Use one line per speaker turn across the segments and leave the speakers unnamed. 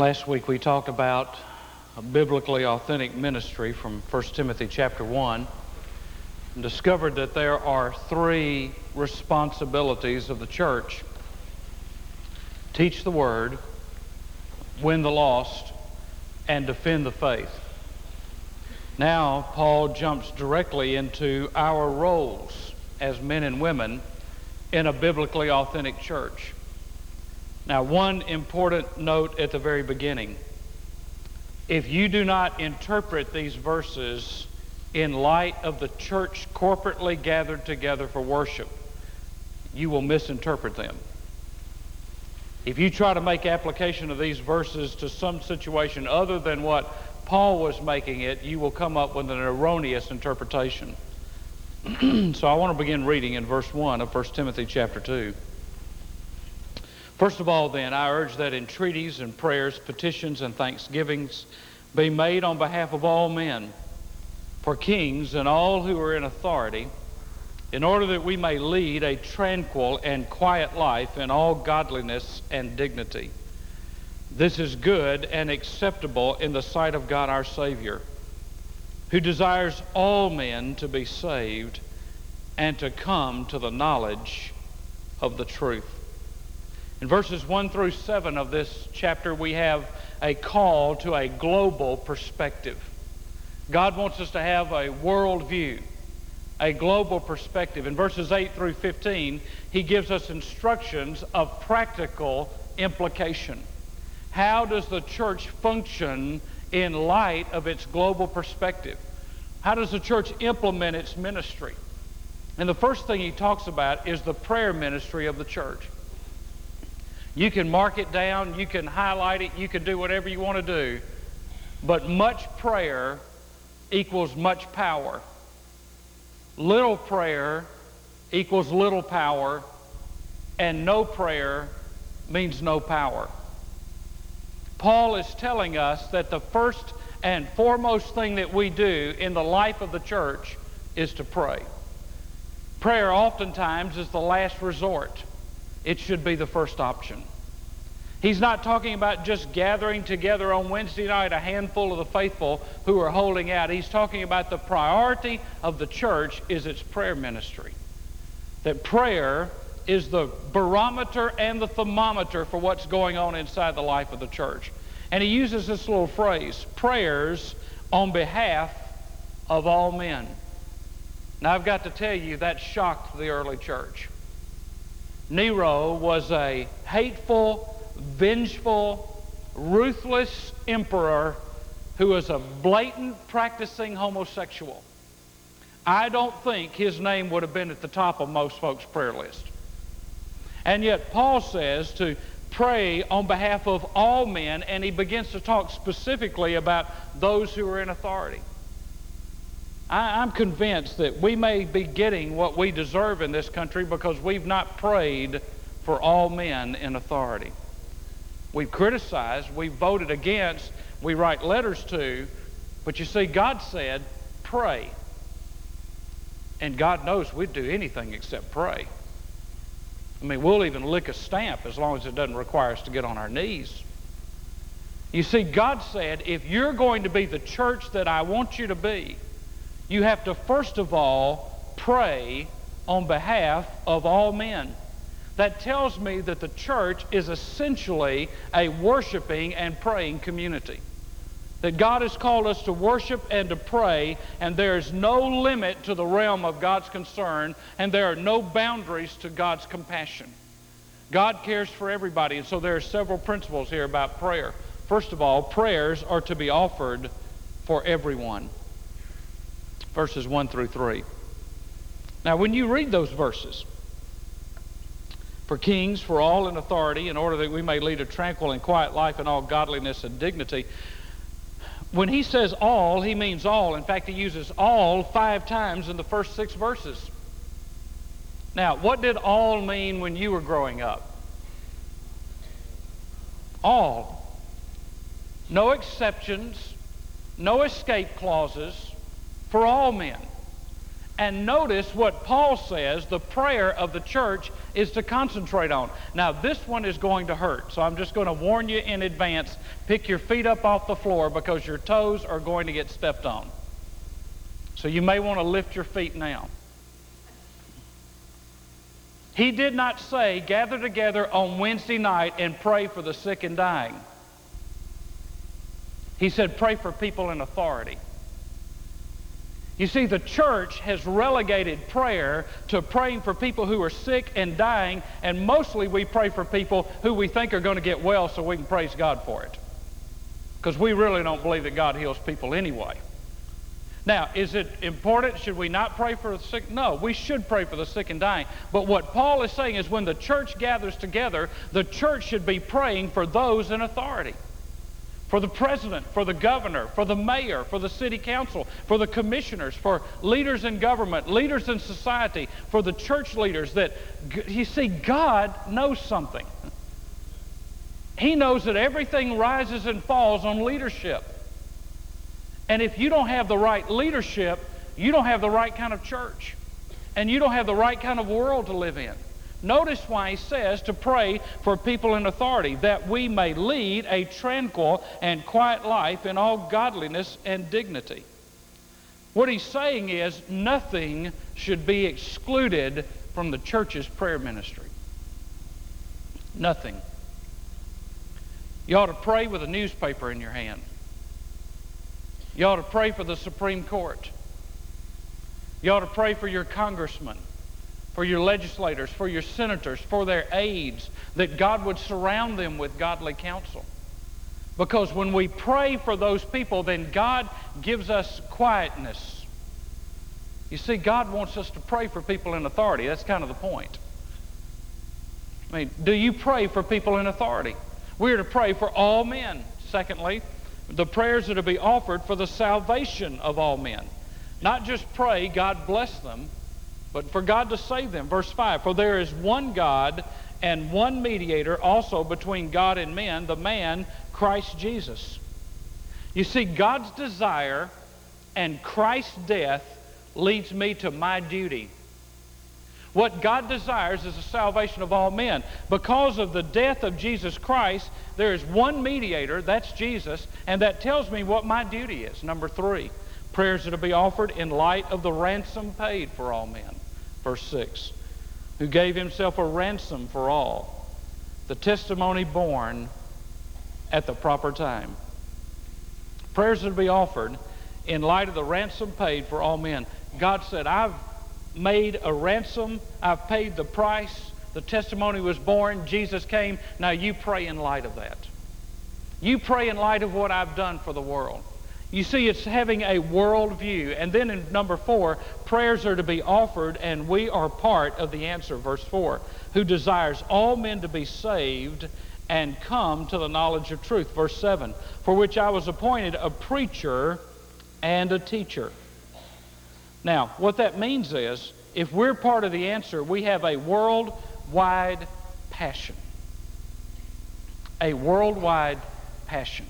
Last week we talked about a biblically authentic ministry from 1 Timothy chapter 1 and discovered that there are three responsibilities of the church teach the word, win the lost, and defend the faith. Now, Paul jumps directly into our roles as men and women in a biblically authentic church. Now, one important note at the very beginning. If you do not interpret these verses in light of the church corporately gathered together for worship, you will misinterpret them. If you try to make application of these verses to some situation other than what Paul was making it, you will come up with an erroneous interpretation. so I want to begin reading in verse 1 of 1 Timothy chapter 2. First of all, then, I urge that entreaties and prayers, petitions and thanksgivings be made on behalf of all men, for kings and all who are in authority in order that we may lead a tranquil and quiet life in all godliness and dignity. This is good and acceptable in the sight of God our Savior, who desires all men to be saved and to come to the knowledge of the truth. In verses 1 through 7 of this chapter, we have a call to a global perspective. God wants us to have a world view a global perspective. In verses 8 through 15, he gives us instructions of practical implication. How does the church function in light of its global perspective? How does the church implement its ministry? And the first thing he talks about is the prayer ministry of the church. You can mark it down, you can highlight it, you can do whatever you want to do, but much prayer equals much power. Little prayer equals little power, and no prayer means no power. Paul is telling us that the first and foremost thing that we do in the life of the church is to pray. Prayer oftentimes is the last resort. It should be the first option. He's not talking about just gathering together on Wednesday night a handful of the faithful who are holding out. He's talking about the priority of the church is its prayer ministry. That prayer is the barometer and the thermometer for what's going on inside the life of the church. And he uses this little phrase, prayers on behalf of all men. Now I've got to tell you that shocked the early church. Nero was a hateful, vengeful, ruthless emperor who was a blatant practicing homosexual. I don't think his name would have been at the top of most folks' prayer list. And yet, Paul says to pray on behalf of all men, and he begins to talk specifically about those who are in authority. I, am convinced that we may be getting what we deserve in this country because we've not prayed for all men in authority. We've criticized, we've voted against, we write letters to, but you see, God said, pray. And God knows we'd do anything except pray. I mean, we'll even lick a stamp as long as it doesn't require us to get on our knees. You see, God said, if you're going to be the church that I want you to be, you have to first of all pray on behalf of all men that tells me that the church is essentially a worshiping and praying community. That God has called us to worship and to pray, and there is no limit to the realm of God's concern, and there are no boundaries to God's compassion. God cares for everybody, and so there are several principles here about prayer. First of all, prayers are to be offered for everyone. Verses 1 through 3. Now, when you read those verses, for kings, for all in authority, in order that we may lead a tranquil and quiet life in all godliness and dignity. When he says all, he means all. In fact, he uses all five times in the first six verses. Now, what did all mean when you were growing up? All. No exceptions, no escape clauses for all men. And notice what Paul says the prayer of the church is to concentrate on. Now, this one is going to hurt, so I'm just going to warn you in advance. Pick your feet up off the floor because your toes are going to get stepped on. So you may want to lift your feet now. He did not say, gather together on Wednesday night and pray for the sick and dying. He said, pray for people in authority. You see, the church has relegated prayer to praying for people who are sick and dying, and mostly we pray for people who we think are going to get well so we can praise God for it. Because we really don't believe that God heals people anyway. Now, is it important? Should we not pray for the sick? No, we should pray for the sick and dying. But what Paul is saying is when the church gathers together, the church should be praying for those in authority for the president, for the governor, for the mayor, for the city council, for the commissioners, for leaders in government, leaders in society, for the church leaders that you see God knows something. He knows that everything rises and falls on leadership. And if you don't have the right leadership, you don't have the right kind of church. And you don't have the right kind of world to live in. Notice why he says to pray for people in authority, that we may lead a tranquil and quiet life in all godliness and dignity. What he's saying is nothing should be excluded from the church's prayer ministry. Nothing. You ought to pray with a newspaper in your hand. You ought to pray for the Supreme Court. You ought to pray for your congressman for your legislators, for your senators, for their aides, that God would surround them with godly counsel. Because when we pray for those people, then God gives us quietness. You see, God wants us to pray for people in authority. That's kind of the point. I mean, do you pray for people in authority? We are to pray for all men. Secondly, the prayers are to be offered for the salvation of all men. Not just pray, God bless them, but for God to save them. Verse 5 For there is one God and one mediator also between God and men, the man, Christ Jesus. You see, God's desire and Christ's death leads me to my duty. What God desires is the salvation of all men. Because of the death of Jesus Christ, there is one mediator, that's Jesus, and that tells me what my duty is. Number three, prayers are to be offered in light of the ransom paid for all men. Verse 6 Who gave himself a ransom for all, the testimony borne at the proper time. Prayers are to be offered in light of the ransom paid for all men. God said, I've made a ransom, I've paid the price, the testimony was borne, Jesus came. Now you pray in light of that. You pray in light of what I've done for the world. You see, it's having a world view. And then in number four, prayers are to be offered, and we are part of the answer. Verse 4 Who desires all men to be saved and come to the knowledge of truth. Verse 7 For which I was appointed a preacher and a teacher. Now, what that means is, if we're part of the answer, we have a worldwide passion. A worldwide passion.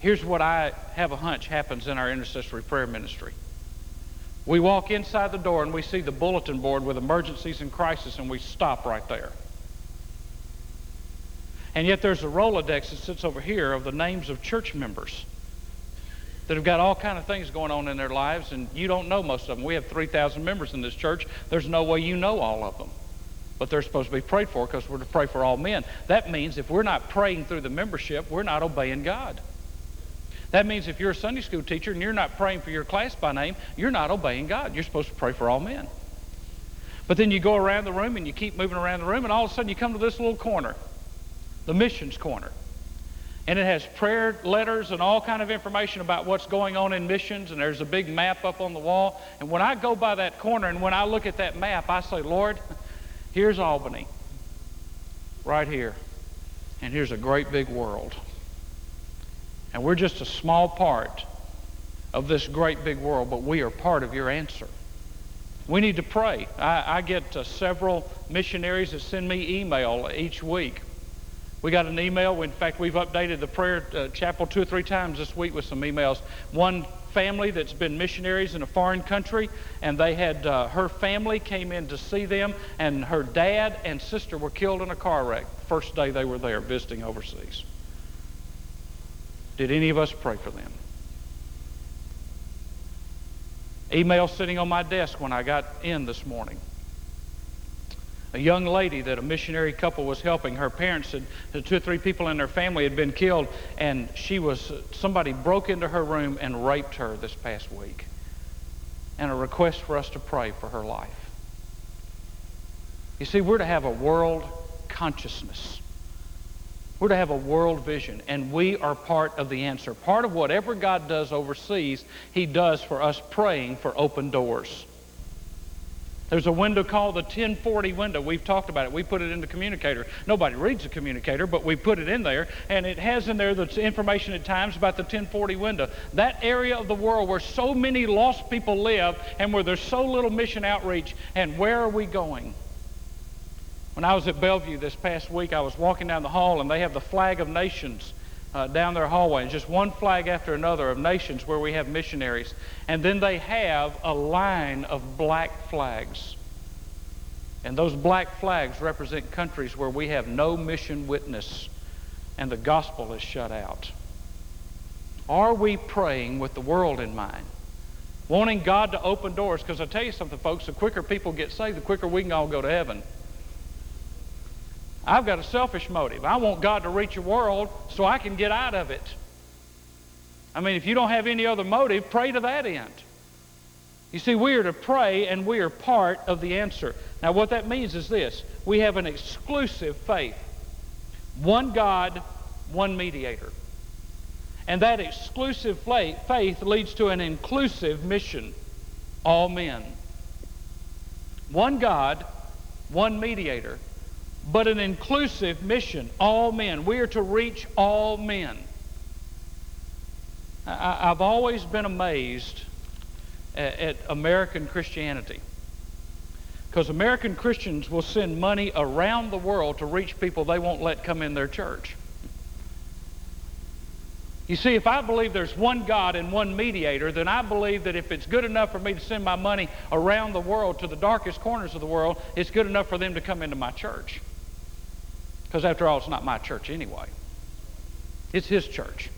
Here's what I have a hunch happens in our intercessory prayer ministry. We walk inside the door and we see the bulletin board with emergencies and crisis, and we stop right there. And yet there's a Rolodex that sits over here of the names of church members that have got all kind of things going on in their lives, and you don't know most of them. We have 3,000 members in this church. There's no way you know all of them. But they're supposed to be prayed for because we're to pray for all men. That means if we're not praying through the membership, we're not obeying God. That means if you're a Sunday school teacher and you're not praying for your class by name, you're not obeying God. You're supposed to pray for all men. But then you go around the room and you keep moving around the room, and all of a sudden you come to this little corner, the missions corner. And it has prayer letters and all kind of information about what's going on in missions, and there's a big map up on the wall. And when I go by that corner and when I look at that map, I say, Lord, here's Albany, right here. And here's a great big world. And we're just a small part of this great big world, but we are part of your answer. We need to pray. I, I get uh, several missionaries that send me email each week We got an email. In fact, we've updated the prayer uh, chapel two or three times this week with some emails. One family that's been missionaries in a foreign country, and they had uh, her family came in to see them, and her dad and sister were killed in a car wreck first day they were there visiting overseas. Did any of us pray for them? Email sitting on my desk when I got in this morning a young lady that a missionary couple was helping. Her parents had, two or three people in their family had been killed, and she was, somebody broke into her room and raped her this past week. And a request for us to pray for her life. You see, we're to have a world consciousness. We're to have a world vision, and we are part of the answer. Part of whatever God does overseas, He does for us praying for open doors. There's a window called the 1040 window. We've talked about it. We put it in the communicator. Nobody reads the communicator, but we put it in there, and it has in there the information at times about the 1040 window. That area of the world where so many lost people live and where there's so little mission outreach, and where are we going? When I was at Bellevue this past week, I was walking down the hall, and they have the flag of nations uh, down their hallway, and just one flag after another of nations where we have missionaries. And then they have a line of black flags. And those black flags represent countries where we have no mission witness and the gospel is shut out. Are we praying with the world in mind? Wanting God to open doors? Because I tell you something, folks, the quicker people get saved, the quicker we can all go to heaven. I've got a selfish motive. I want God to reach a world so I can get out of it. I mean, if you don't have any other motive, pray to that end. You see, we are to pray and we are part of the answer. Now, what that means is this we have an exclusive faith one God, one mediator. And that exclusive faith leads to an inclusive mission all men. One God, one mediator but an inclusive mission, all men. We are to reach all men. I, have always been amazed at, at American Christianity because American Christians will send money around the world to reach people they won't let come in their church. You see, if I believe there's one God and one mediator, then I believe that if it's good enough for me to send my money around the world to the darkest corners of the world, it's good enough for them to come into my church. Because after all, it's not my church anyway, it's His church.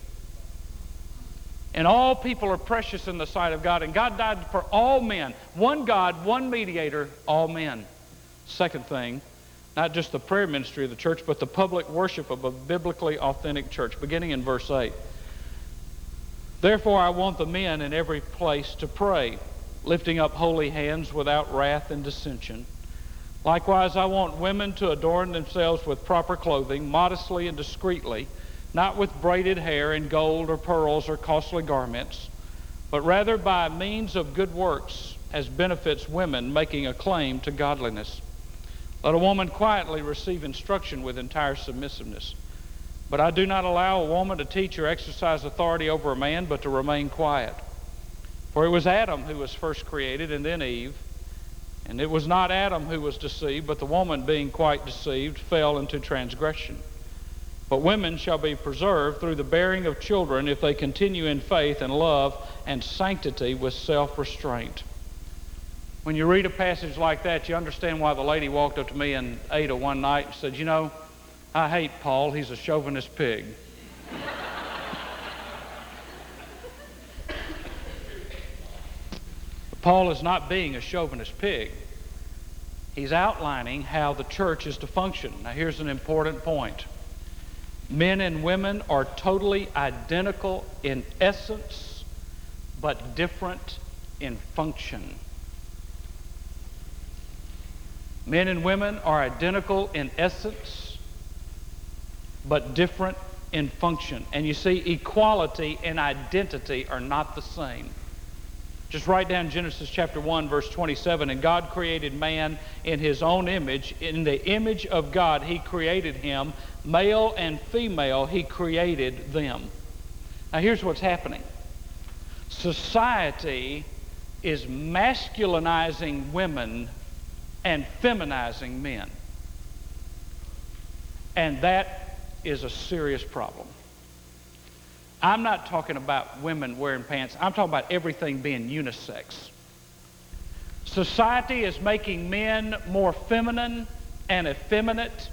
And all people are precious in the sight of God, and God died for all men. One God, one mediator, all men. Second thing, not just the prayer ministry of the church, but the public worship of a biblically authentic church, beginning in verse 8. Therefore, I want the men in every place to pray, lifting up holy hands without wrath and dissension. Likewise, I want women to adorn themselves with proper clothing, modestly and discreetly, not with braided hair and gold or pearls or costly garments, but rather by means of good works as benefits women making a claim to godliness. Let a woman quietly receive instruction with entire submissiveness. But I do not allow a woman to teach or exercise authority over a man, but to remain quiet. For it was Adam who was first created, and then Eve. And it was not Adam who was deceived, but the woman, being quite deceived, fell into transgression. But women shall be preserved through the bearing of children if they continue in faith and love and sanctity with self restraint. When you read a passage like that, you understand why the lady walked up to me in Ada one night and said, You know, I hate Paul. He's a chauvinist pig. Paul is not being a chauvinist pig. He's outlining how the church is to function. Now, here's an important point men and women are totally identical in essence, but different in function. Men and women are identical in essence, but different in function. And you see, equality and identity are not the same. Just write down Genesis chapter 1, verse 27. And God created man in his own image. In the image of God, he created him. Male and female, he created them. Now, here's what's happening society is masculinizing women and feminizing men. And that is a serious problem. I'm not talking about women wearing pants. I'm talking about everything being unisex. Society is making men more feminine and effeminate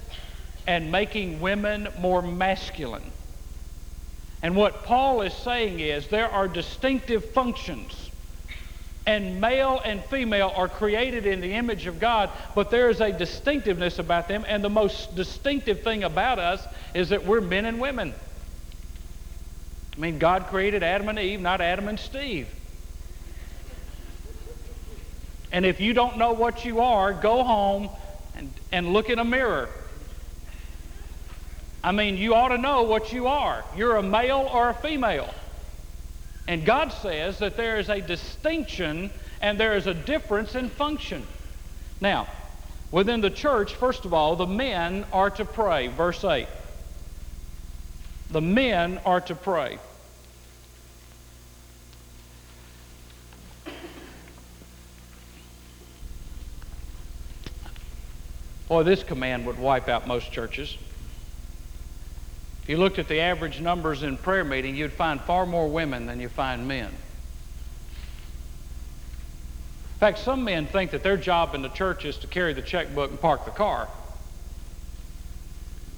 and making women more masculine. And what Paul is saying is there are distinctive functions. And male and female are created in the image of God, but there is a distinctiveness about them. And the most distinctive thing about us is that we're men and women. I mean, God created Adam and Eve, not Adam and Steve. And if you don't know what you are, go home and, and look in a mirror I mean, you ought to know what you are. You're a male or a female. And God says that there is a distinction and there is a difference in function. Now, within the church, first of all, the men are to pray. Verse 8. The men are to pray. Boy, this command would wipe out most churches If you looked at the average numbers in prayer meeting, you'd find far more women than you find men. In fact, some men think that their job in the church is to carry the checkbook and park the car.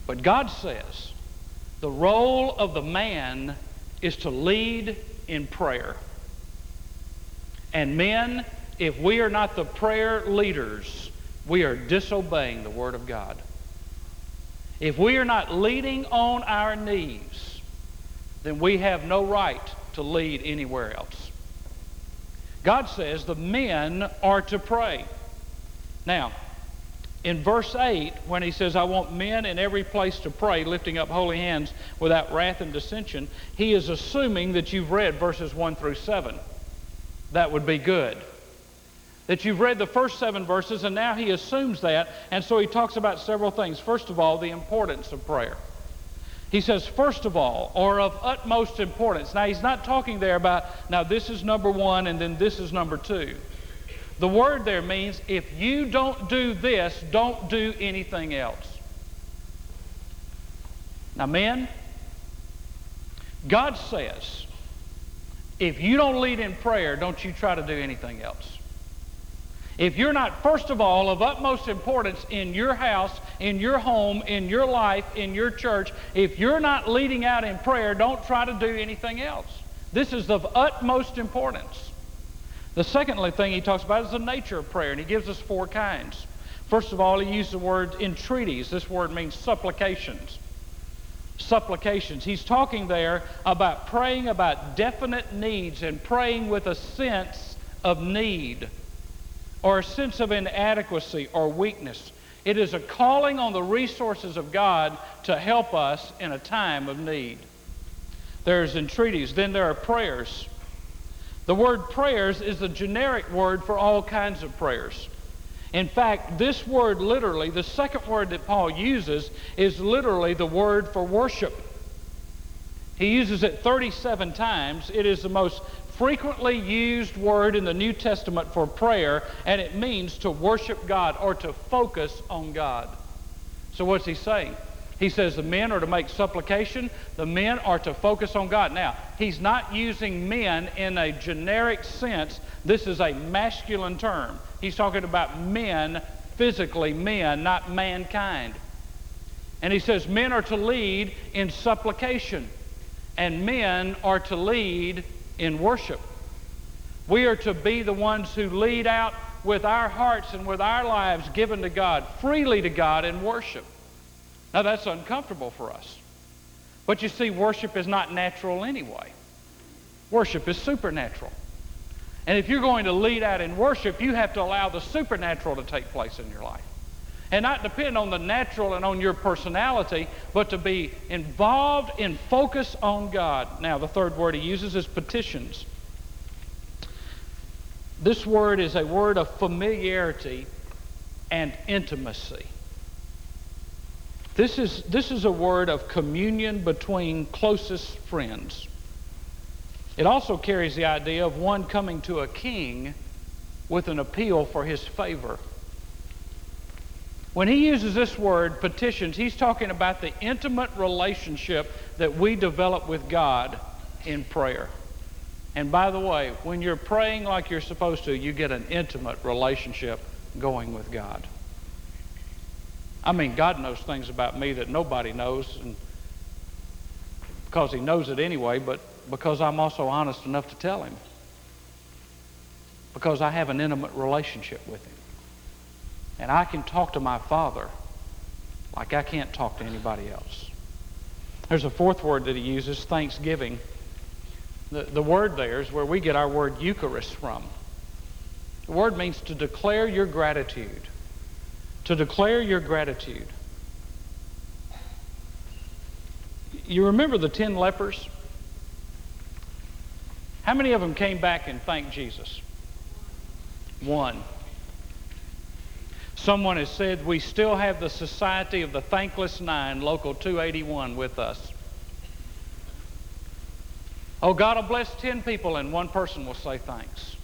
But God says the role of the man is to lead in prayer. And men, if we are not the prayer leaders, we are disobeying the Word of God. If we are not leading on our knees, then we have no right to lead anywhere else. God says the men are to pray. Now, in verse 8, when he says, I want men in every place to pray, lifting up holy hands without wrath and dissension, he is assuming that you've read verses 1 through 7. That would be good that you've read the first seven verses, and now he assumes that, and so he talks about several things. First of all, the importance of prayer. He says, first of all, or of utmost importance. Now, he's not talking there about, now this is number one and then this is number two. The word there means if you don't do this, don't do anything else. Now, men, God says, if you don't lead in prayer, don't you try to do anything else. If you're not, first of all, of utmost importance in your house, in your home, in your life, in your church, if you're not leading out in prayer, don't try to do anything else. This is of utmost importance. The secondly thing he talks about is the nature of prayer, and he gives us four kinds. First of all, he uses the word entreaties. This word means supplications. Supplications. He's talking there about praying about definite needs and praying with a sense of need or a sense of inadequacy or weakness. It is a calling on the resources of God to help us in a time of need. There's entreaties, then there are prayers. The word prayers is the generic word for all kinds of prayers. In fact, this word literally, the second word that Paul uses, is literally the word for worship. He uses it 37 times. It is the most frequently used word in the New Testament for prayer, and it means to worship God or to focus on God. So, what's he saying? He says the men are to make supplication, the men are to focus on God. Now, he's not using men in a generic sense. This is a masculine term. He's talking about men, physically men, not mankind. And he says men are to lead in supplication, and men are to lead in worship. We are to be the ones who lead out with our hearts and with our lives given to God, freely to God in worship. Now that's uncomfortable for us. But you see, worship is not natural anyway. Worship is supernatural. And if you're going to lead out in worship, you have to allow the supernatural to take place in your life. And not depend on the natural and on your personality, but to be involved in focus on God. Now, the third word he uses is petitions. This word is a word of familiarity and intimacy. This is, this is a word of communion between closest friends. It also carries the idea of one coming to a king with an appeal for his favor. When he uses this word, petitions, he's talking about the intimate relationship that we develop with God in prayer. And by the way, when you're praying like you're supposed to, you get an intimate relationship going with God. I mean, God knows things about me that nobody knows, and because He knows it anyway, but because I'm also honest enough to tell Him. Because I have an intimate relationship with Him. And I can talk to my Father like I can't talk to anybody else. There's a fourth word that he uses, thanksgiving. The, the word there is where we get our word Eucharist from. The word means to declare your gratitude. To declare your gratitude. You remember the ten lepers? How many of them came back and thanked Jesus? One. Someone has said we still have the Society of the Thankless Nine, Local 281, with us. Oh, God will bless 10 people and one person will say thanks.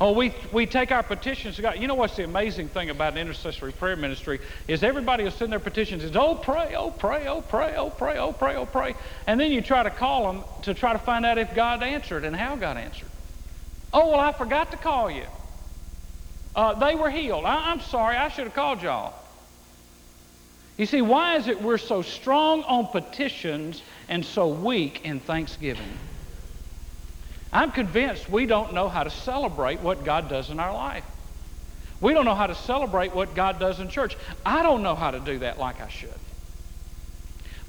Oh, we, we take our petitions to God. You know what's the amazing thing about an intercessory prayer ministry is everybody will send their petitions says, oh, pray, oh, pray, oh, pray, oh, pray, oh, pray, oh, pray. And then you try to call them to try to find out if God answered and how God answered. Oh, well, I forgot to call you. Uh, they were healed. I, I'm sorry, I should have called y'all. You see, why is it we're so strong on petitions and so weak in thanksgiving? I'm convinced we don't know how to celebrate what God does in our life. We don't know how to celebrate what God does in church. I don't know how to do that like I should.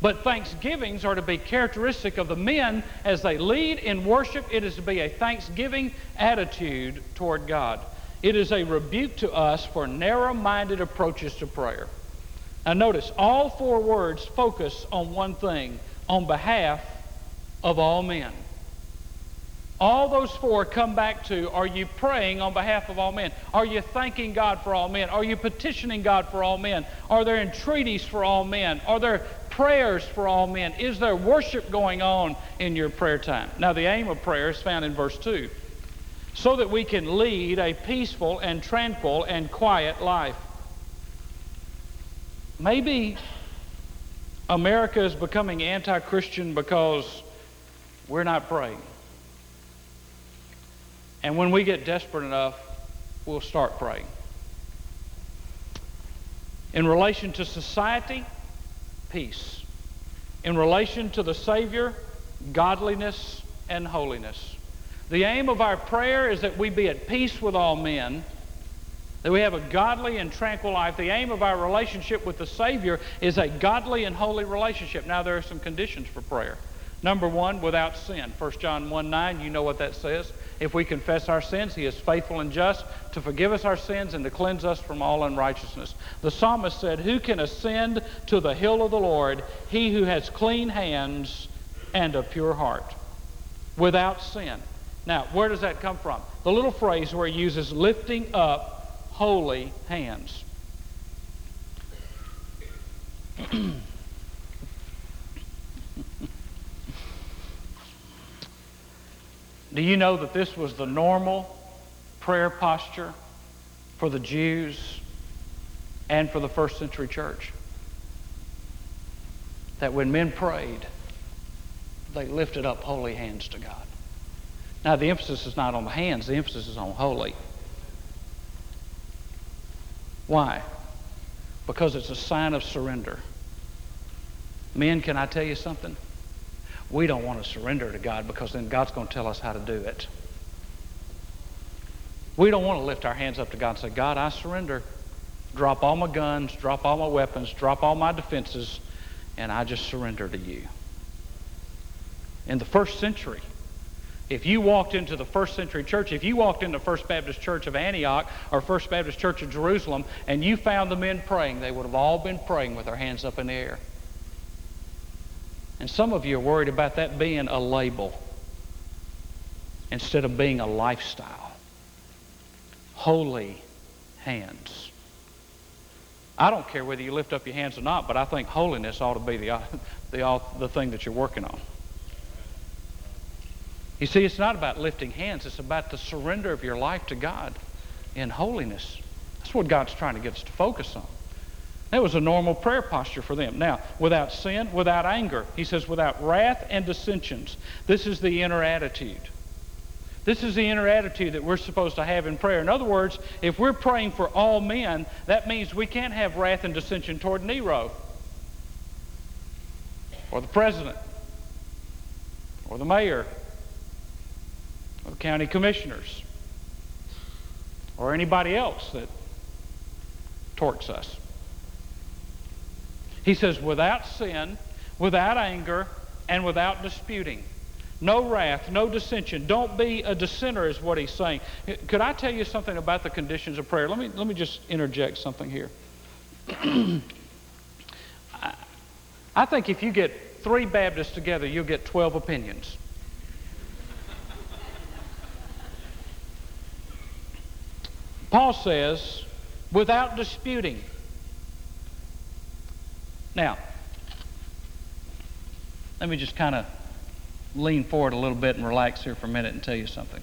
But thanksgivings are to be characteristic of the men as they lead in worship. It is to be a thanksgiving attitude toward God. It is a rebuke to us for narrow minded approaches to prayer. Now, notice all four words focus on one thing on behalf of all men. All those four come back to are you praying on behalf of all men? Are you thanking God for all men? Are you petitioning God for all men? Are there entreaties for all men? Are there prayers for all men? Is there worship going on in your prayer time? Now, the aim of prayer is found in verse 2 so that we can lead a peaceful and tranquil and quiet life. Maybe America is becoming anti Christian because we're not praying. And when we get desperate enough, we'll start praying. In relation to society, peace. In relation to the Savior, godliness and holiness. The aim of our prayer is that we be at peace with all men, that we have a godly and tranquil life. The aim of our relationship with the Savior is a godly and holy relationship. Now, there are some conditions for prayer. Number one, without sin. 1 John 1 9, you know what that says. If we confess our sins, He is faithful and just to forgive us our sins and to cleanse us from all unrighteousness. The psalmist said, Who can ascend to the hill of the Lord? He who has clean hands and a pure heart. Without sin. Now, where does that come from? The little phrase where he uses lifting up holy hands. Do you know that this was the normal prayer posture for the Jews and for the first century church? That when men prayed, they lifted up holy hands to God. Now, the emphasis is not on the hands, the emphasis is on holy. Why? Because it's a sign of surrender. Men, can I tell you something? We don't want to surrender to God because then God's going to tell us how to do it. We don't want to lift our hands up to God and say, God, I surrender. Drop all my guns, drop all my weapons, drop all my defenses, and I just surrender to you. In the first century, if you walked into the first century church, if you walked into First Baptist Church of Antioch or First Baptist Church of Jerusalem and you found the men praying, they would have all been praying with their hands up in the air. And some of you are worried about that being a label instead of being a lifestyle. Holy hands. I don't care whether you lift up your hands or not, but I think holiness ought to be the, the, the thing that you're working on. You see, it's not about lifting hands, it's about the surrender of your life to God in holiness. That's what God's trying to get us to focus on. That was a normal prayer posture for them. Now, without sin, without anger. He says, without wrath and dissensions. This is the inner attitude. This is the inner attitude that we're supposed to have in prayer. In other words, if we're praying for all men, that means we can't have wrath and dissension toward Nero or the president or the mayor the county commissioners or anybody else that torques us. He says, without sin, without anger, and without disputing. No wrath, no dissension. Don't be a dissenter, is what he's saying. Could I tell you something about the conditions of prayer? Let me, let me just interject something here. I think if you get three Baptists together, you'll get 12 opinions. Paul says, without disputing. Now, let me just kind of lean forward a little bit and relax here for a minute and tell you something.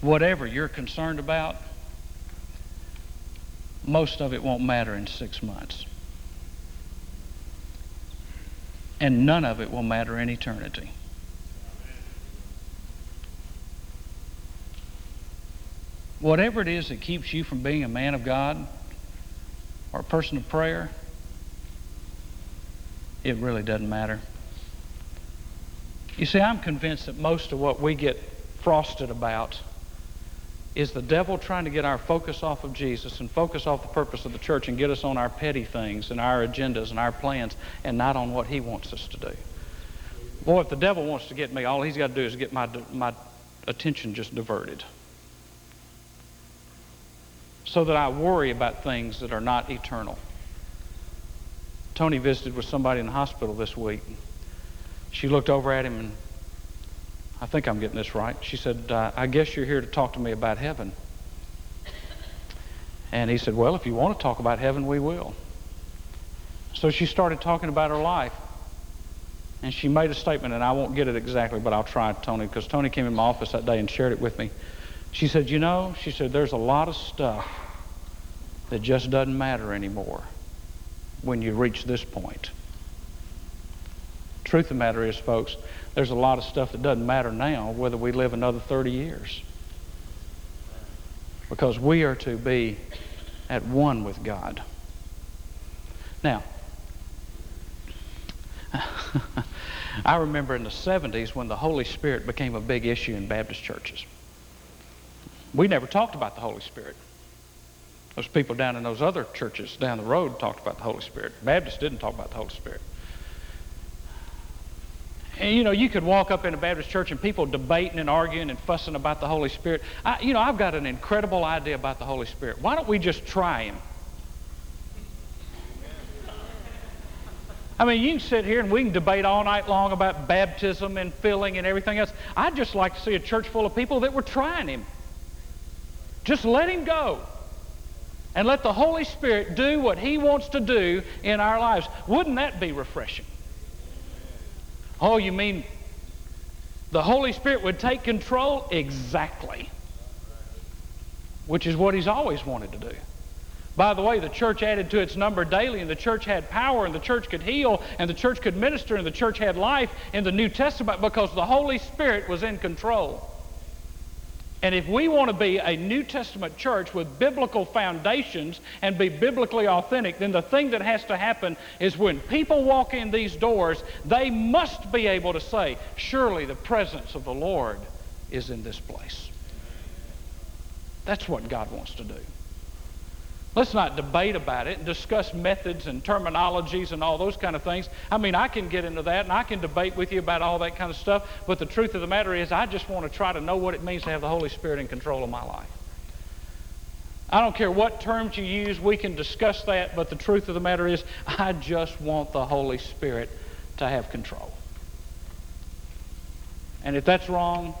Whatever you're concerned about, most of it won't matter in six months. And none of it will matter in eternity. Whatever it is that keeps you from being a man of God or a person of prayer, it really doesn't matter. You see, I'm convinced that most of what we get frosted about is the devil trying to get our focus off of Jesus and focus off the purpose of the church and get us on our petty things and our agendas and our plans and not on what he wants us to do. Boy, if the devil wants to get me, all he's got to do is get my, my attention just diverted so that I worry about things that are not eternal. Tony visited with somebody in the hospital this week. She looked over at him and I think I'm getting this right. She said, uh, I guess you're here to talk to me about heaven. And he said, Well, if you want to talk about heaven, we will. So she started talking about her life. And she made a statement, and I won't get it exactly, but I'll try, Tony, because Tony came in my office that day and shared it with me. She said, You know, she said, there's a lot of stuff that just doesn't matter anymore when you reach this point. Truth of the matter is, folks, there's a lot of stuff that doesn't matter now whether we live another 30 years. Because we are to be at one with God. Now, I remember in the 70s when the Holy Spirit became a big issue in Baptist churches. We never talked about the Holy Spirit. Those people down in those other churches down the road talked about the Holy Spirit. Baptists didn't talk about the Holy Spirit. And, you know, you could walk up in a Baptist church and people debating and arguing and fussing about the Holy Spirit. I, you know, I've got an incredible idea about the Holy Spirit. Why don't we just try Him? I mean, you can sit here and we can debate all night long about baptism and filling and everything else. I'd just like to see a church full of people that were trying Him. Just let Him go and let the Holy Spirit do what He wants to do in our lives. Wouldn't that be refreshing? Oh, you mean the Holy Spirit would take control? Exactly. Which is what He's always wanted to do. By the way, the church added to its number daily, and the church had power, and the church could heal, and the church could minister, and the church had life in the New Testament because the Holy Spirit was in control. And if we want to be a New Testament church with biblical foundations and be biblically authentic, then the thing that has to happen is when people walk in these doors, they must be able to say, Surely the presence of the Lord is in this place. That's what God wants to do. Let's not debate about it and discuss methods and terminologies and all those kind of things. I mean, I can get into that and I can debate with you about all that kind of stuff, but the truth of the matter is, I just want to try to know what it means to have the Holy Spirit in control of my life. I don't care what terms you use, we can discuss that, but the truth of the matter is, I just want the Holy Spirit to have control. And if that's wrong,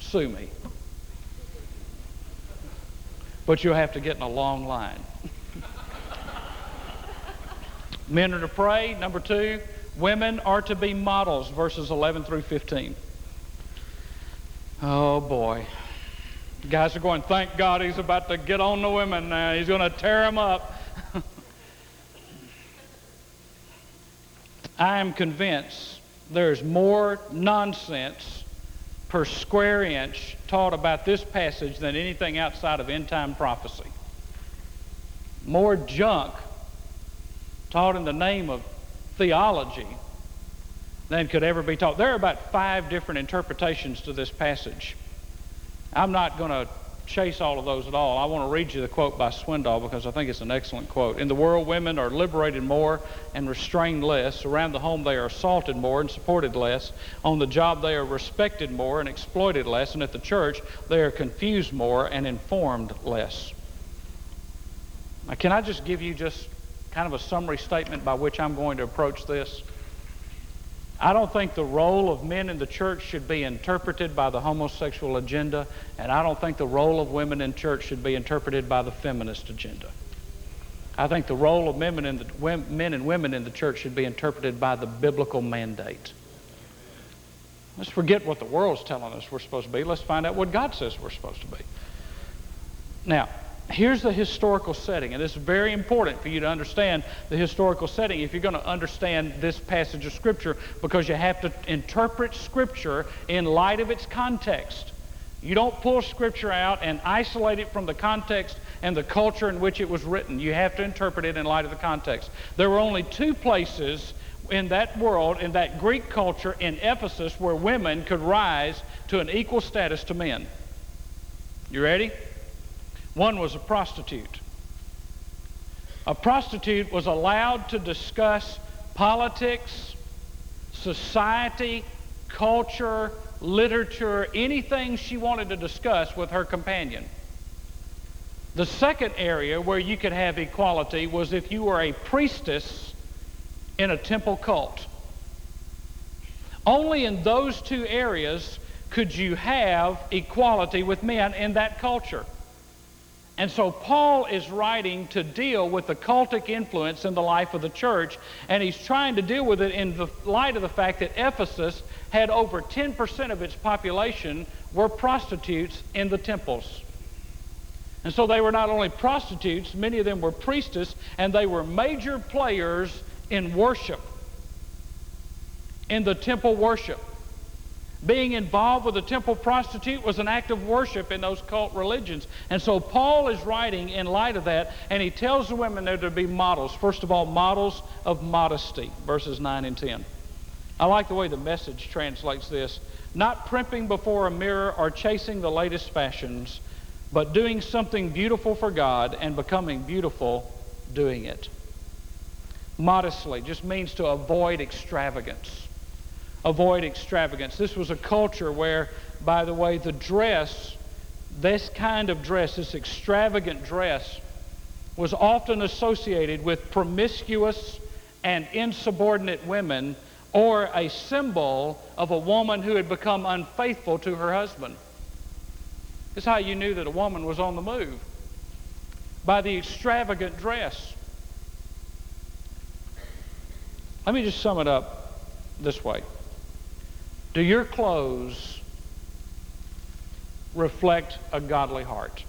sue me. But you'll have to get in a long line. Men are to pray. Number two, women are to be models, verses 11 through 15. Oh boy. Guys are going, thank God he's about to get on the women now. He's going to tear them up. I am convinced there's more nonsense per square inch taught about this passage than anything outside of end time prophecy. More junk taught in the name of theology than could ever be taught. There are about five different interpretations to this passage. I'm not going to chase all of those at all. I want to read you the quote by Swindoll because I think it's an excellent quote. In the world, women are liberated more and restrained less. Around the home, they are assaulted more and supported less. On the job, they are respected more and exploited less. And at the church, they are confused more and informed less. Now, can I just give you just kind of a summary statement by which I'm going to approach this? I don't think the role of men in the church should be interpreted by the homosexual agenda, and I don't think the role of women in church should be interpreted by the feminist agenda. I think the role of men, in the, men and women in the church should be interpreted by the biblical mandate. Let's forget what the world's telling us we're supposed to be. Let's find out what God says we're supposed to be. Now, here's the historical setting, and this is very important for you to understand the historical setting if you're going to understand this passage of Scripture, because you have to interpret Scripture in light of its context. You don't pull Scripture out and isolate it from the context and the culture in which it was written. You have to interpret it in light of the context. There were only two places in that world, in that Greek culture in Ephesus, where women could rise to an equal status to men. You ready? One was a prostitute. A prostitute was allowed to discuss politics, society, culture, literature, anything she wanted to discuss with her companion. The second area where you could have equality was if you were a priestess in a temple cult. Only in those two areas could you have equality with men in that culture. And so Paul is writing to deal with the cultic influence in the life of the church, and he's trying to deal with it in the light of the fact that Ephesus had over 10% of its population were prostitutes in the temples. And so they were not only prostitutes, many of them were priestess, and they were major players in worship, in the temple worship. Being involved with a temple prostitute was an act of worship in those cult religions. And so Paul is writing in light of that, and he tells the women there to be models. First of all, models of modesty, verses 9 and 10. I like the way the message translates this. Not primping before a mirror or chasing the latest fashions, but doing something beautiful for God and becoming beautiful doing it. Modestly just means to avoid extravagance avoid extravagance. This was a culture where, by the way, the dress, this kind of dress, this extravagant dress, was often associated with promiscuous and insubordinate women or a symbol of a woman who had become unfaithful to her husband. This is how you knew that a woman was on the move by the extravagant dress. Let me just sum it up this way. Do your clothes reflect a godly heart?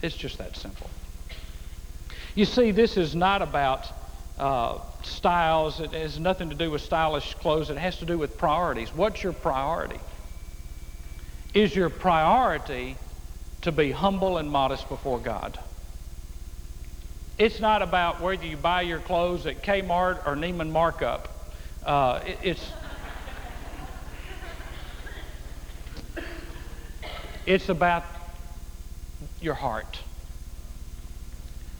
It's just that simple. You see, this is not about uh, styles. It has nothing to do with stylish clothes. It has to do with priorities. What's your priority? Is your priority to be humble and modest before God? It's not about whether you buy your clothes at Kmart or Neiman Markup. Uh, it, it's it's about your heart.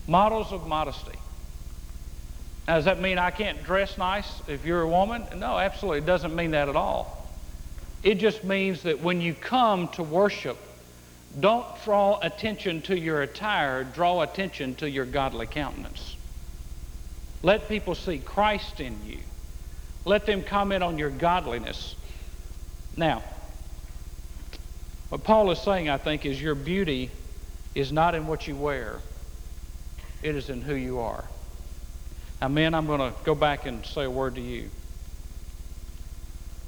Models of modesty. Now, does that mean I can't dress nice if you're a woman? No, absolutely. It doesn't mean that at all. It just means that when you come to worship, don't draw attention to your attire, draw attention to your godly countenance. Let people see Christ in you. Let them comment on your godliness. Now, what Paul is saying, I think, is your beauty is not in what you wear, it is in who you are. Now, men, I'm going to go back and say a word to you.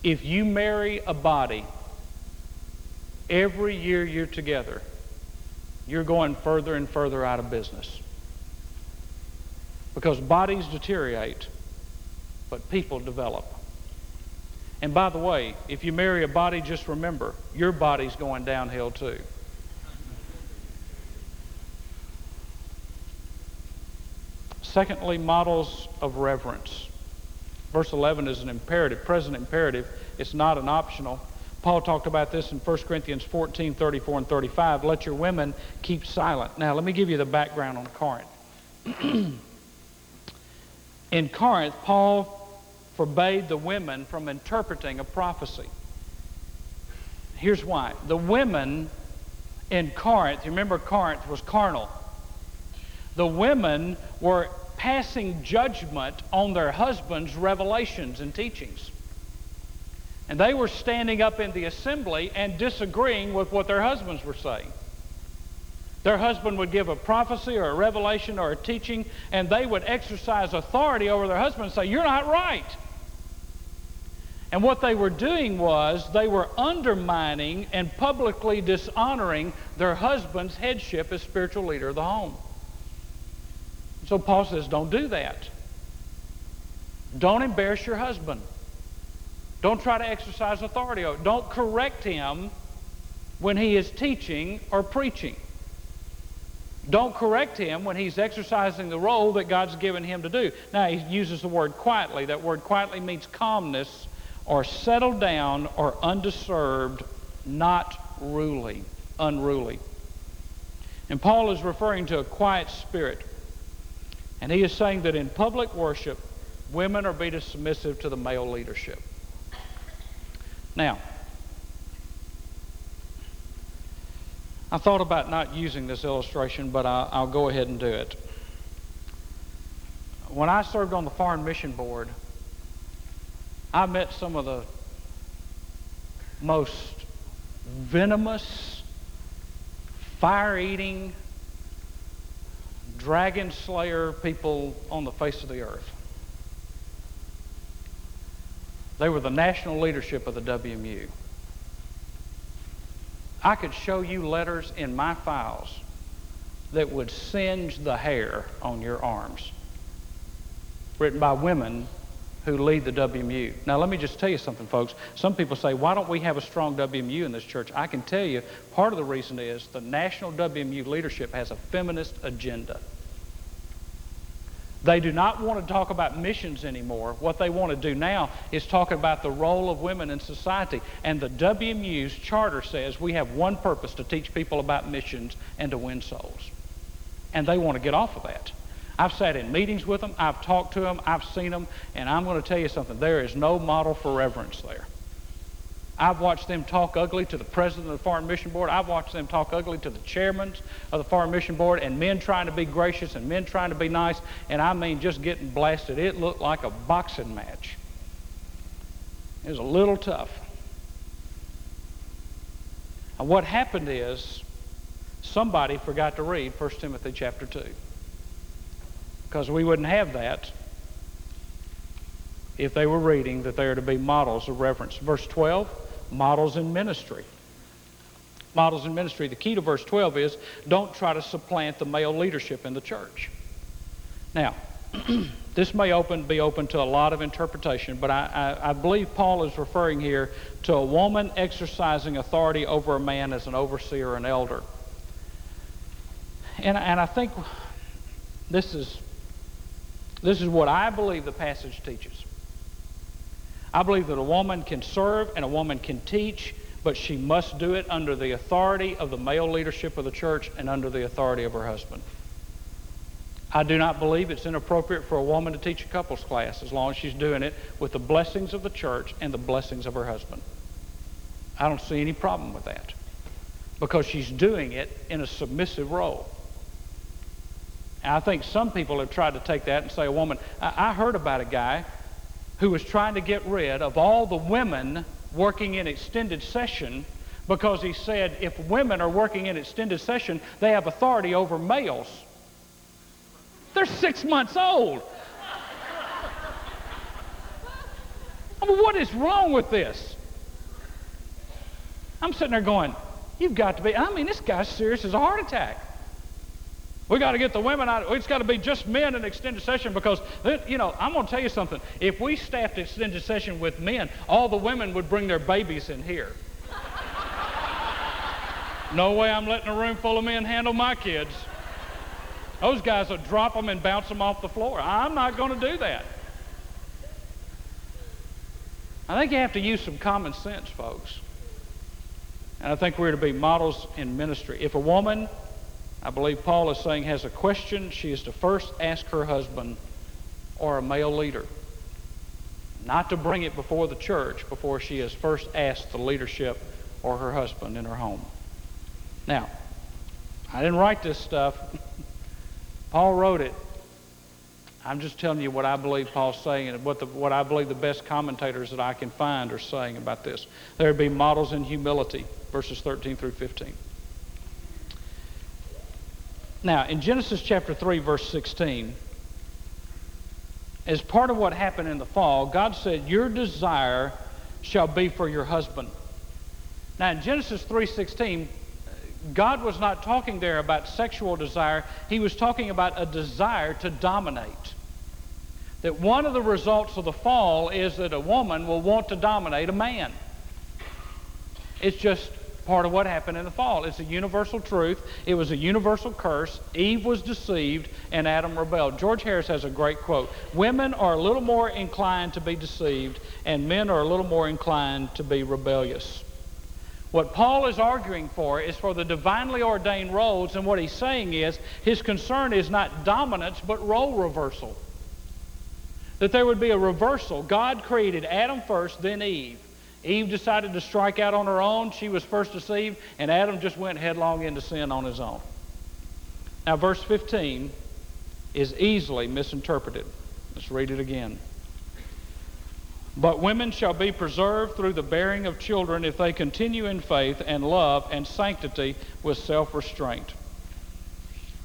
If you marry a body every year you're together, you're going further and further out of business. Because bodies deteriorate, but people develop. And by the way, if you marry a body, just remember, your body's going downhill too. Secondly, models of reverence. Verse 11 is an imperative, present imperative. It's not an optional. Paul talked about this in 1 Corinthians 14, 34, and 35. Let your women keep silent. Now, let me give you the background on Corinth. in Corinth, Paul forbade the women from interpreting a prophecy. Here's why. The women in Corinth, you remember Corinth was carnal. The women were passing judgment on their husbands' revelations and teachings. And they were standing up in the assembly and disagreeing with what their husbands were saying. Their husband would give a prophecy or a revelation or a teaching, and they would exercise authority over their husband and say, You're not right. And what they were doing was they were undermining and publicly dishonoring their husband's headship as spiritual leader of the home. So Paul says, Don't do that. Don't embarrass your husband. Don't try to exercise authority. Don't correct him when he is teaching or preaching. Don't correct him when he's exercising the role that God's given him to do. Now, he uses the word quietly. That word quietly means calmness or settled down or undisturbed, not ruly, unruly. And Paul is referring to a quiet spirit. And he is saying that in public worship, women are being submissive to the male leadership. Now, I thought about not using this illustration, but I, will go ahead and do it. When I served on the Foreign Mission Board, I met some of the most venomous, fire eating, dragon slayer people on the face of the earth. They were the national leadership of the WMU. I could show you letters in my files that would singe the hair on your arms, written by women who lead the WMU. Now, let me just tell you something, folks. Some people say, why don't we have a strong WMU in this church? I can tell you, part of the reason is the national WMU leadership has a feminist agenda. They do not want to talk about missions anymore. What they want to do now is talk about the role of women in society. And the WMU's charter says we have one purpose to teach people about missions and to win souls. And they want to get off of that. I've sat in meetings with them, I've talked to them, I've seen them, and I'm going to tell you something. There is no model for reverence there. I've watched them talk ugly to the president of the Foreign Mission Board. I've watched them talk ugly to the chairmen of the Foreign Mission Board and men trying to be gracious and men trying to be nice. And I mean, just getting blasted. It looked like a boxing match. It was a little tough. And what happened is somebody forgot to read 1 Timothy chapter 2. Because we wouldn't have that if they were reading that they are to be models of reverence. Verse 12 models in ministry. Models in ministry. The key to verse 12 is don't try to supplant the male leadership in the church. Now, this may open, be open to a lot of interpretation, but I, I, I, believe Paul is referring here to a woman exercising authority over a man as an overseer an elder. And, and I think this is, this is what I believe the passage teaches. I believe that a woman can serve and a woman can teach, but she must do it under the authority of the male leadership of the church and under the authority of her husband. I do not believe it's inappropriate for a woman to teach a couples class as long as she's doing it with the blessings of the church and the blessings of her husband. I don't see any problem with that because she's doing it in a submissive role. I think some people have tried to take that and say, a woman, I, I heard about a guy who was trying to get rid of all the women working in extended session because he said if women are working in extended session, they have authority over males. They're six months old. I mean, what is wrong with this? I'm sitting there going, You've got to be, I mean, this guy's serious as a heart attack. We got to get the women out. It's got to be just men in extended session because, you know, I'm going to tell you something. If we staffed extended session with men, all the women would bring their babies in here. no way I'm letting a room full of men handle my kids. Those guys will drop them and bounce them off the floor. I'm not going to do that. I think you have to use some common sense, folks. And I think we're to be models in ministry. If a woman I believe Paul is saying has a question, she is to first ask her husband or a male leader. Not to bring it before the church before she has first asked the leadership or her husband in her home. Now, I didn't write this stuff. Paul wrote it. I'm just telling you what I believe Paul's saying and what, the, what I believe the best commentators that I can find are saying about this. There would be models in humility, verses 13 through 15. Now, in Genesis chapter 3, verse 16, as part of what happened in the fall, God said, Your desire shall be for your husband. Now, in Genesis 3.16, God was not talking there about sexual desire. He was talking about a desire to dominate. That one of the results of the fall is that a woman will want to dominate a man. It's just part of what happened in the fall. It's a universal truth. It was a universal curse. Eve was deceived and Adam rebelled. George Harris has a great quote Women are a little more inclined to be deceived, and men are a little more inclined to be rebellious. What Paul is arguing for is for the divinely ordained roles, and what he's saying is his concern is not dominance but role reversal. That there would be a reversal. God created Adam first, then Eve. Eve decided to strike out on her own. She was first deceived, and Adam just went headlong into sin on his own. Now, verse 15 is easily misinterpreted. Let's read it again. But women shall be preserved through the bearing of children if they continue in faith and love and sanctity with self restraint.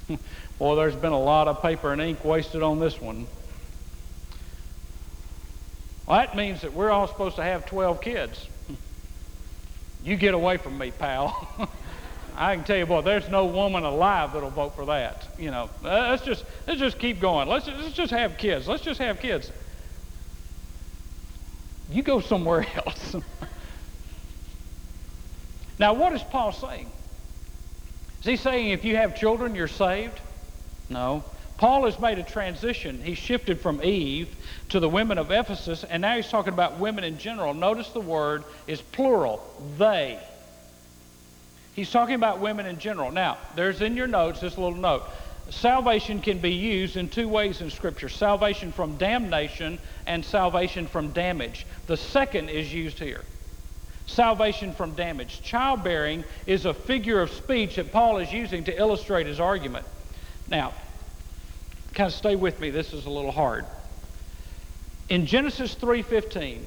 Boy, there's been a lot of paper and ink wasted on this one. Well, that means that we're all supposed to have 12 kids. You get away from me, pal. I can tell you, boy, there's no woman alive that'll vote for that. You know, uh, let's just let's just keep going. Let's let's just have kids. Let's just have kids. You go somewhere else. now, what is Paul saying? Is he saying if you have children, you're saved? No. Paul has made a transition. He shifted from Eve to the women of Ephesus, and now he's talking about women in general. Notice the word is plural, they. He's talking about women in general. Now, there's in your notes this little note. Salvation can be used in two ways in Scripture salvation from damnation and salvation from damage. The second is used here salvation from damage. Childbearing is a figure of speech that Paul is using to illustrate his argument. Now, kind of stay with me. This is a little hard. In Genesis 3:15,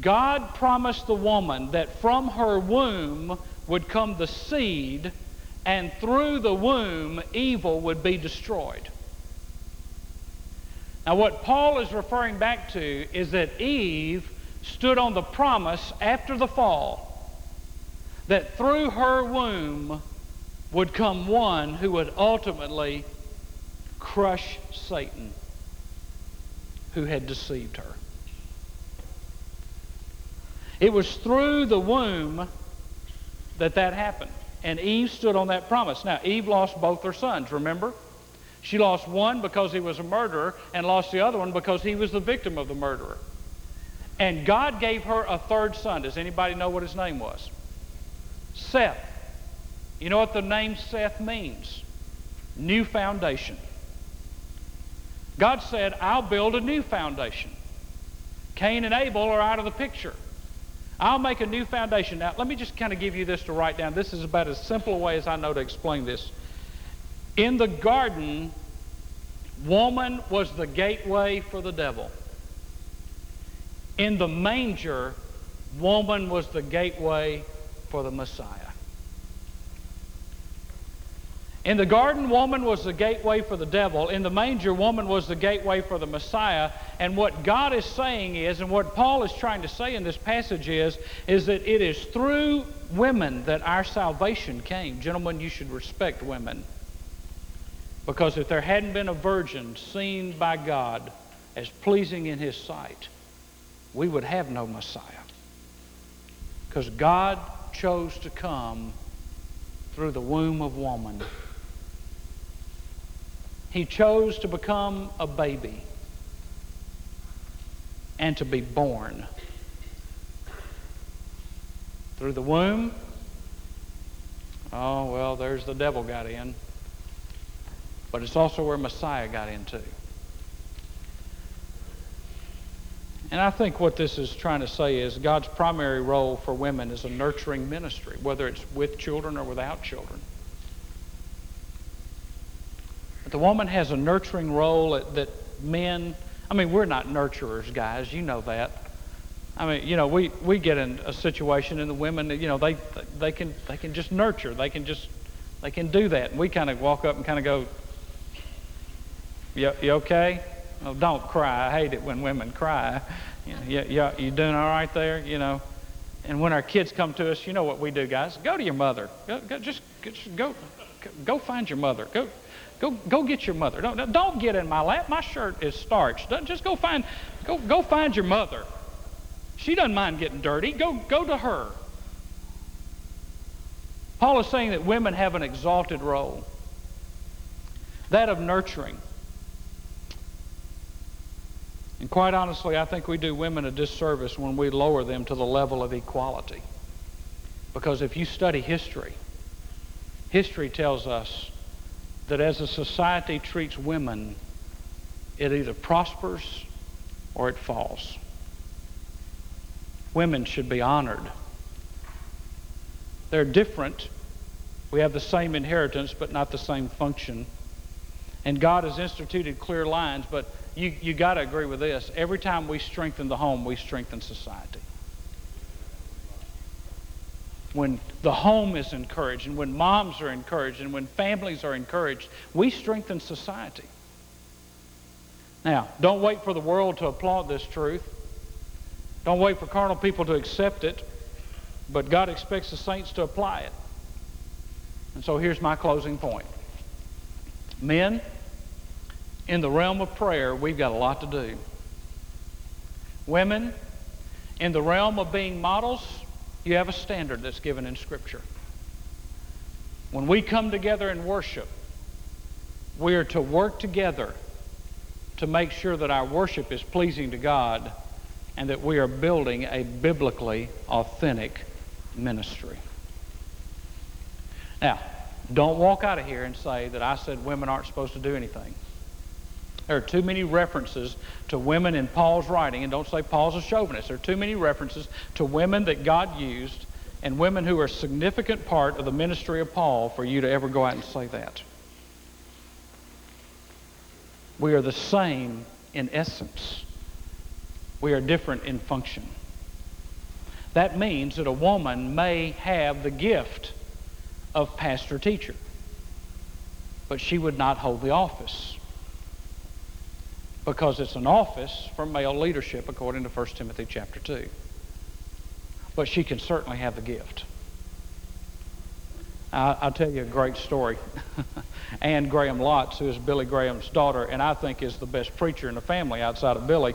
God promised the woman that from her womb would come the seed and through the womb evil would be destroyed. Now what Paul is referring back to is that Eve stood on the promise after the fall that through her womb would come one who would ultimately crush Satan who had deceived her. It was through the womb that that happened. And Eve stood on that promise. Now, Eve lost both her sons, remember? She lost one because he was a murderer and lost the other one because he was the victim of the murderer. And God gave her a third son. Does anybody know what his name was? Seth. You know what the name Seth means? New foundation. God said, I'll build a new foundation. Cain and Abel are out of the picture. I'll make a new foundation. Now, let me just kind of give you this to write down. This is about as simple a way as I know to explain this. In the garden, woman was the gateway for the devil. In the manger, woman was the gateway for the Messiah. In the garden, woman was the gateway for the devil. In the manger, woman was the gateway for the Messiah. And what God is saying is, and what Paul is trying to say in this passage is, is that it is through women that our salvation came. Gentlemen, you should respect women. Because if there hadn't been a virgin seen by God as pleasing in his sight, we would have no Messiah. Because God chose to come through the womb of woman. He chose to become a baby and to be born. Through the womb, oh, well, there's the devil got in. But it's also where Messiah got into. And I think what this is trying to say is God's primary role for women is a nurturing ministry, whether it's with children or without children. But the woman has a nurturing role that, that men, I mean, we're not nurturers, guys. You know that. I mean, you know, we, we get in a situation and the women, you know, they, they, can, they can just nurture. They can just, they can do that. And we kind of walk up and kind of go, you, you okay? Oh, don't cry. I hate it when women cry. You, know, you, you, you doing all right there? You know. And when our kids come to us, you know what we do, guys? Go to your mother. Go, go just, just go, go find your mother. Go, Go, go get your mother. Don't, don't get in my lap. My shirt is starched. Just go find, go, go find your mother. She doesn't mind getting dirty. Go, go to her. Paul is saying that women have an exalted role, that of nurturing. And quite honestly, I think we do women a disservice when we lower them to the level of equality. Because if you study history, history tells us that as a society treats women, it either prospers or it falls. Women should be honored. They're different. We have the same inheritance, but not the same function. And God has instituted clear lines, but you, you got to agree with this. Every time we strengthen the home, we strengthen society when the home is encouraged and when moms are encouraged and when families are encouraged, we strengthen society. Now, don't wait for the world to applaud this truth. Don't wait for carnal people to accept it, but God expects the saints to apply it. And so here's my closing point. Men, in the realm of prayer, we've got a lot to do. Women, in the realm of being models, you have a standard that's given in Scripture. When we come together and worship, we are to work together to make sure that our worship is pleasing to God and that we are building a biblically authentic ministry. Now, don't walk out of here and say that I said women aren't supposed to do anything. There are too many references to women in Paul's writing, and don't say Paul's a chauvinist. There are too many references to women that God used and women who are a significant part of the ministry of Paul for you to ever go out and say that. We are the same in essence. We are different in function. That means that a woman may have the gift of pastor teacher, but she would not hold the office because it's an office for male leadership according to 1 Timothy chapter 2. But she can certainly have the gift. I, will tell you a great story. Anne Graham Lotz, who is Billy Graham's daughter, and I think is the best preacher in the family outside of Billy.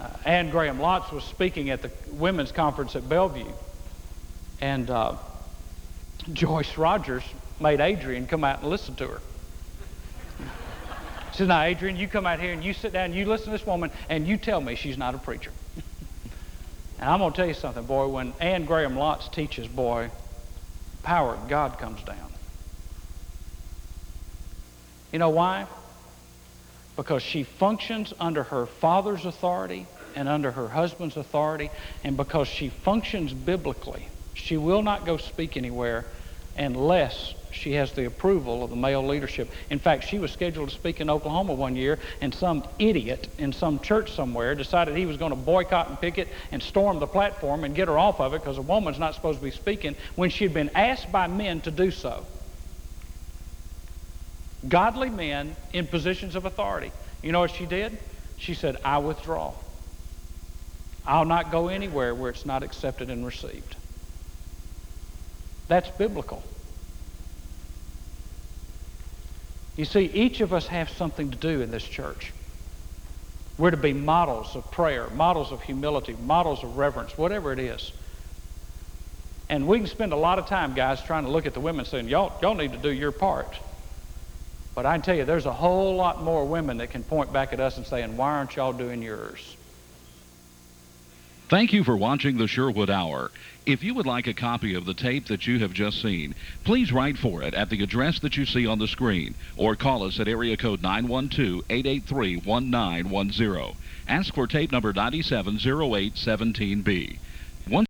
Uh, Anne Graham Lotz was speaking at the women's conference at Bellevue, and uh, Joyce Rogers made Adrian come out and listen to her. Said, now, Adrian, you come out here and you sit down and you listen to this woman and you tell me she's not a preacher. and I'm going to tell you something, boy. When Anne Graham Lotz teaches, boy, power of God comes down. You know why? Because she functions under her father's authority and under her husband's authority, and because she functions biblically, she will not go speak anywhere unless she has the approval of the male leadership. In fact, she was scheduled to speak in Oklahoma one year, and some idiot in some church somewhere decided he was going to boycott and picket and storm the platform and get her off of it because a woman's not supposed to be speaking when she had been asked by men to do so. godly men in positions of authority. You know what she did? She said, I withdraw. I'll not go anywhere where it's not accepted and received. That's biblical. You see, each of us have something to do in this church. We're to be models of prayer, models of humility, models of reverence, whatever it is. And we can spend a lot of time, guys, trying to look at the women saying, y'all, y'all need to do your part. But I tell you, there's a whole lot more women that can point back at us and saying, why aren't y'all doing yours?
Thank you for watching the Sherwood Hour. If you would like a copy of the tape that you have just seen, please write for it at the address that you see on the screen or call us at area code 912-883-1910. Ask for tape number 970817B.